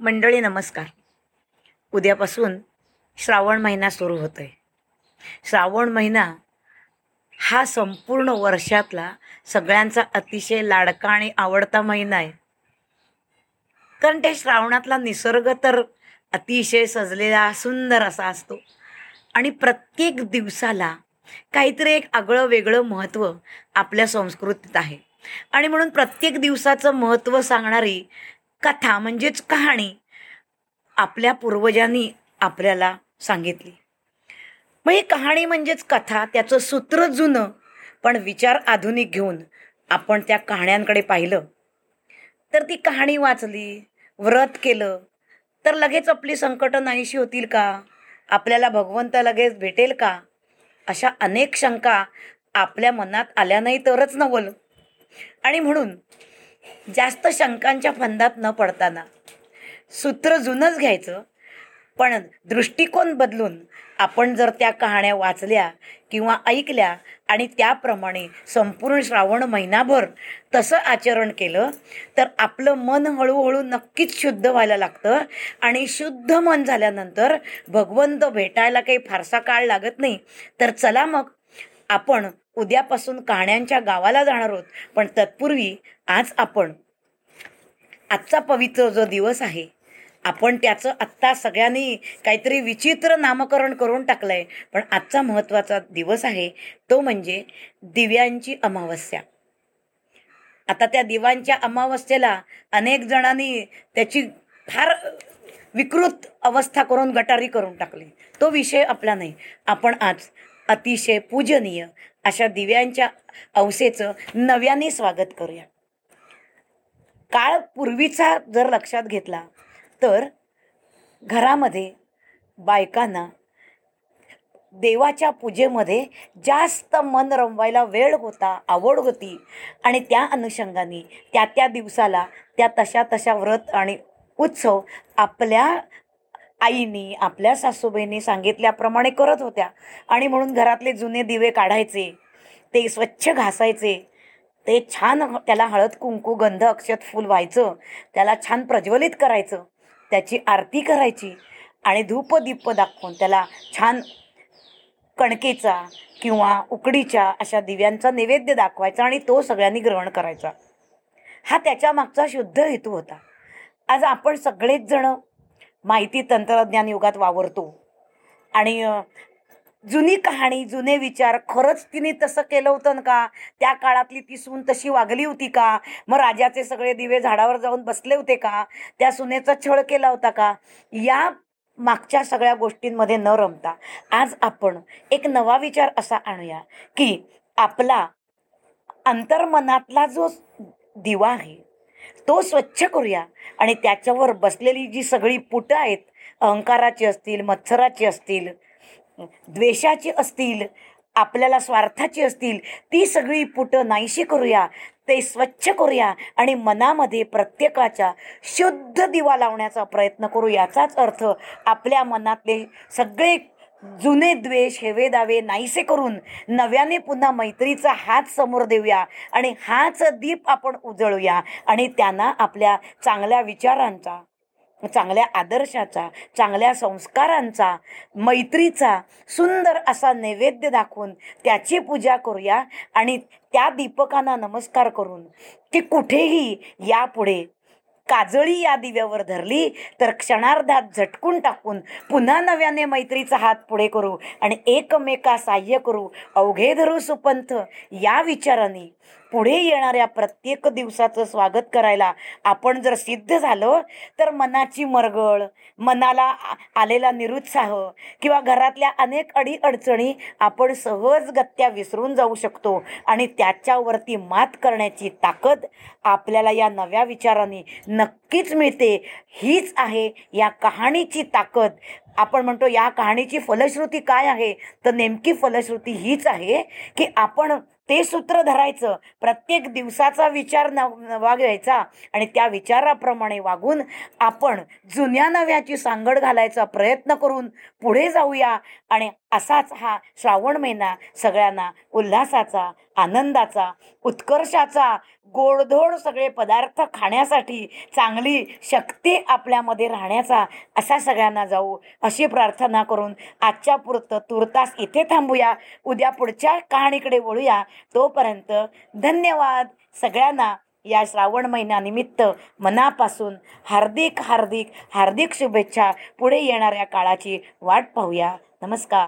मंडळी नमस्कार. उद्यापासून श्रावण महिना सुरू होतो आहे श्रावण महिना हा संपूर्ण वर्षातला सगळ्यांचा अतिशय लाडका आणि आवडता महिना आहे. कारण ते श्रावणातला निसर्ग तर अतिशय सजलेला सुंदर असा असतो. आणि प्रत्येक दिवसाला काहीतरी एक आगळं वेगळं महत्त्व आपल्या संस्कृतीत आहे. आणि म्हणून प्रत्येक दिवसाचं महत्त्व सांगणारी कथा म्हणजेच कहाणी आपल्या पूर्वजांनी आपल्याला सांगितली. मग ही कहाणी म्हणजेच कथा त्याचं सूत्र जुनं पण विचार आधुनिक घेऊन आपण त्या कहाण्यांकडे पाहिलं. तर ती कहाणी वाचली व्रत केलं तर लगेच आपली संकटं नाहीशी होतील का? आपल्याला भगवंत लगेच भेटेल का? अशा अनेक शंका आपल्या मनात आल्या नाही तरच नवल. आणि म्हणून जास्त शंकांच्या फंदात न पडताना. सूत्र जुनंच घ्यायचं पण दृष्टिकोन बदलून आपण जर त्या कहाण्या वाचल्या किंवा ऐकल्या आणि त्याप्रमाणे संपूर्ण श्रावण महिनाभर तसं आचरण केलं तर आपलं मन हळूहळू नक्कीच शुद्ध व्हायला लागतं आणि शुद्ध मन झाल्यानंतर भगवंत भेटायला काही फारसा काळ लागत नाही तर चला मग आपण उद्यापासून कहाण्यांच्या गावाला जाणार आहोत पण तत्पूर्वी आज आपण आजचा पवित्र जो दिवस आहे आपण त्याचं आत्ता सगळ्यांनी काहीतरी विचित्र नामकरण करून टाकलं आहे पण आजचा महत्त्वाचा दिवस आहे तो म्हणजे दिव्यांची अमावस्या. आता त्या दिव्यांच्या अमावस्येला अनेक जणांनी त्याची फार विकृत अवस्था करून गटारी करून टाकली. तो विषय आपला नाही. आपण आज अतिशय पूजनीय अशा दिव्यांच्या अवसेचं नव्याने स्वागत करूया. काळ पूर्वीचा जर लक्षात घेतला तर घरामध्ये बायकांना देवाच्या पूजेमध्ये जास्त मन रमवायला वेळ होता आवड होती आणि त्या अनुषंगाने त्या त्या दिवसाला त्या तशा तशा व्रत आणि उत्सव आपल्या आईनी आपल्या सासूबाईंनी सांगितल्याप्रमाणे करत होत्या. आणि म्हणून घरातले जुने दिवे काढायचे ते स्वच्छ घासायचे. ते छान त्याला हळद कुंकू गंध अक्षत फूल व्हायचं. त्याला छान प्रज्वलित करायचं. त्याची आरती करायची. आणि धूप दीप दाखवून त्याला छान कणकेचा किंवा उकडीच्या अशा दिव्यांचा नैवेद्य दाखवायचा आणि तो सगळ्यांनी ग्रहण करायचा. हा त्याच्या मागचा शुद्ध हेतू होता. आज आपण सगळेच जणं माहिती तंत्रज्ञान युगात वावरतो. आणि जुनी कहाणी जुने विचार खरंच तिने तसं केलं होतं का? त्या काळातली ती सून तशी वागली होती का? मग राजाचे सगळे दिवे झाडावर जाऊन बसले होते का? त्या सुनेचा छळ केला होता का? या मागच्या सगळ्या गोष्टींमध्ये न रमता आज आपण एक नवा विचार असा आणूया की आपला अंतर्मनातला जो दिवा आहे तो स्वच्छ करूया. आणि त्याच्यावर बसलेली जी सगळी पुटं आहेत अहंकाराची असतील मत्सराची असतील द्वेषाची असतील आपल्याला स्वार्थाची असतील ती सगळी पुटं नाहीशी करूया. ते स्वच्छ करूया आणि मनामध्ये प्रत्येकाच्या शुद्ध दिवा लावण्याचा प्रयत्न करू. याचाच अर्थ आपल्या मनातले सगळे जुने द्वेष हेवे दावे नाहीसे करून नव्याने पुन्हा मैत्रीचा हात समोर देऊया आणि हाच दीप आपण उजळूया आणि त्यांना आपल्या चांगल्या विचारांचा चांगल्या आदर्शाचा चांगल्या संस्कारांचा मैत्रीचा सुंदर असा नैवेद्य दाखवून त्याची पूजा करूया आणि त्या दीपकांना नमस्कार करून की कुठेही यापुढे काजळी या दिव्यावर धरली तर क्षणार्धात झटकून टाकून पुन्हा नव्याने मैत्रीचा हात पुढे करू आणि एकमेका साह्य करू. अवघे धरू सुपंथ या विचाराने. पुढे येणाऱ्या प्रत्येक दिवसाचं स्वागत करायला आपण जर सिद्ध झालो तर मनाची मरगळ मनाला आलेला निरुत्साह किंवा घरातल्या अनेक अडी अडचणी आपण सहजगत्या विसरून जाऊ शकतो आणि त्याच्यावरती मात करण्याची ताकद आपल्याला या नव्या विचाराने नक्कीच मिळते. हीच आहे या कहाणीची ताकद. आपण म्हणतो या कहाणीची फलश्रुती काय आहे? तर नेमकी फलश्रुती हीच आहे की आपण ते सूत्र धरायचं. प्रत्येक दिवसाचा विचार न नवा घ्यायचा आणि त्या विचाराप्रमाणे वागून आपण जुन्या नव्याची सांगड घालायचा प्रयत्न करून पुढे जाऊया आणि असाच हा श्रावण महिना सगळ्यांना उल्हासाचा आनंदाचा उत्कर्षाचा गोडधोड सगळे पदार्थ खाण्यासाठी चांगली शक्ती आपल्यामध्ये राहण्याचा असा सगळ्यांना जाऊ अशी प्रार्थना करून आजच्या पुरतं तुर्तास इथे थांबूया. उद्या पुढच्या कहाणीकडे वळूया. तोपर्यंत धन्यवाद सगळ्यांना या श्रावण महिन्यानिमित्त मनापासून हार्दिक हार्दिक हार्दिक शुभेच्छा पुढे येणाऱ्या काळाची वाट पाहूया. नमस्कार.